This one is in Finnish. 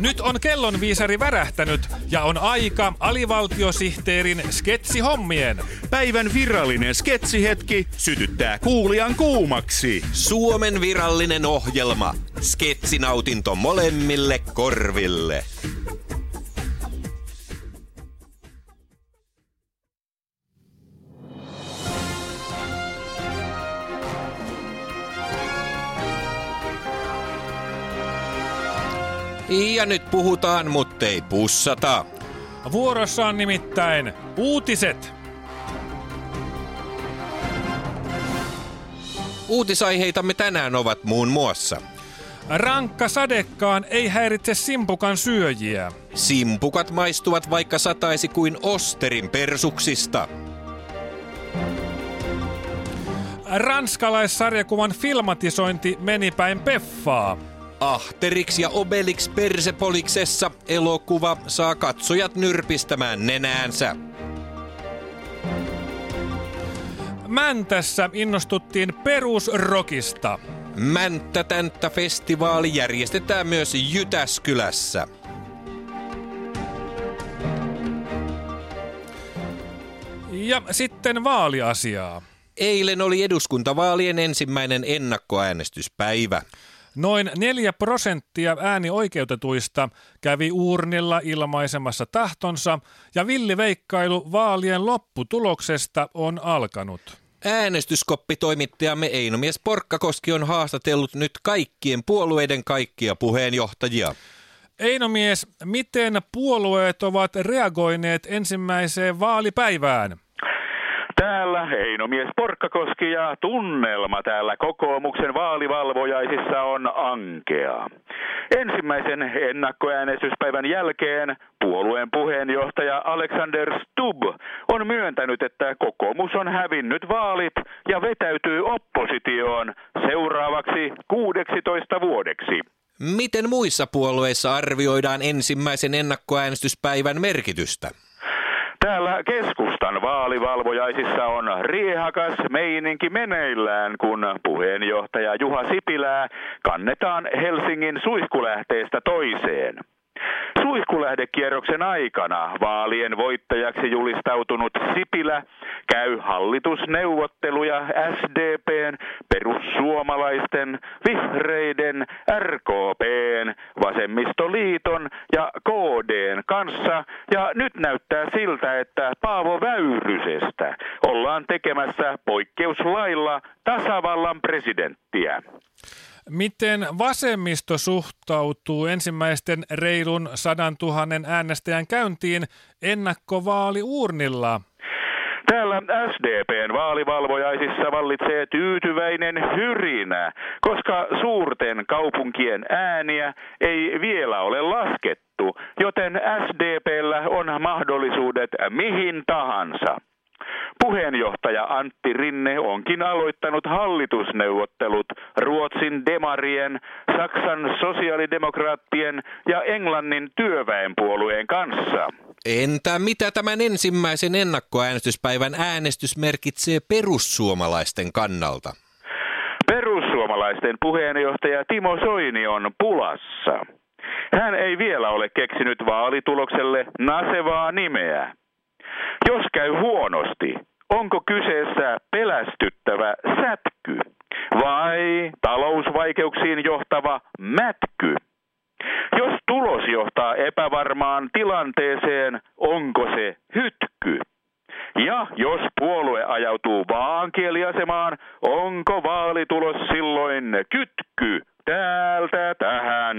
Nyt on kellonviisari värähtänyt ja on aika alivaltiosihteerin sketsihommien. Päivän virallinen sketsihetki sytyttää kuulijan kuumaksi. Suomen virallinen ohjelma. Sketsinautinto molemmille korville. Ja nyt puhutaan, mutta ei pussata. Vuorossa on nimittäin uutiset. Uutisaiheitamme tänään ovat muun muassa. Rankka sadekkaan ei häiritse simpukan syöjiä. Simpukat maistuvat vaikka sataisi kuin osterin persuksista. Ranskalaissarjakuvan filmatisointi meni päin peffaa. Ahterix ja Obelix Persepoliksessa elokuva saa katsojat nyrpistämään nenäänsä. Mäntässä innostuttiin perusrokista. Mänttä-tänttä-festivaali järjestetään myös Jytäskylässä. Ja sitten vaaliasiaa. Eilen oli eduskuntavaalien ensimmäinen ennakkoäänestyspäivä. Noin 4 prosenttia äänioikeutetuista kävi uurnilla ilmaisemassa tahtonsa ja villiveikkailu vaalien lopputuloksesta on alkanut. Äänestyskoppitoimittajamme Einomies Porkkakoski on haastatellut nyt kaikkien puolueiden kaikkia puheenjohtajia. Einomies, miten puolueet ovat reagoineet ensimmäiseen vaalipäivään? Täällä Heinomies Porkkakoski ja tunnelma täällä kokoomuksen vaalivalvojaisissa on ankea. Ensimmäisen ennakkoäänestyspäivän jälkeen puolueen puheenjohtaja Alexander Stubb on myöntänyt, että kokoomus on hävinnyt vaalit ja vetäytyy oppositioon seuraavaksi 16 vuodeksi. Miten muissa puolueissa arvioidaan ensimmäisen ennakkoäänestyspäivän merkitystä? Täällä keskustan vaalivalvojaisissa on riehakas meininki meneillään, kun puheenjohtaja Juha Sipilää kannetaan Helsingin suihkulähteestä toiseen. Suihkulähdekierroksen aikana vaalien voittajaksi julistautunut Sipilä käy hallitusneuvotteluja SDPn, perussuomalaisten, vihreiden, RKPn, vasemmistoliiton ja KDn kanssa ja nyt näyttää siltä, että Paavo Väyrysestä ollaan tekemässä poikkeuslailla tasavallan presidenttiä. Miten vasemmisto suhtautuu ensimmäisten reilun sadan tuhannen äänestäjän käyntiin ennakkovaaliurnilla? Täällä SDPn vaalivalvojaisissa vallitsee tyytyväinen hyrinä, koska suurten kaupunkien ääniä ei vielä ole laskettu, joten SDPllä on mahdollisuudet mihin tahansa. Puheenjohtaja Antti Rinne onkin aloittanut hallitusneuvottelut Ruotsin demarien, Saksan sosiaalidemokraattien ja Englannin työväenpuolueen kanssa. Entä mitä tämän ensimmäisen ennakkoäänestyspäivän äänestys merkitsee perussuomalaisten kannalta? Perussuomalaisten puheenjohtaja Timo Soini on pulassa. Hän ei vielä ole keksinyt vaalitulokselle nasevaa nimeä. Jos käy huonosti, onko kyseessä pelästyttävä sätky vai talousvaikeuksiin johtava mätky? Jos tulos johtaa epävarmaan tilanteeseen, onko se hytky? Ja jos puolue ajautuu vaankieliasemaan, onko vaalitulos silloin kytky täältä tähän?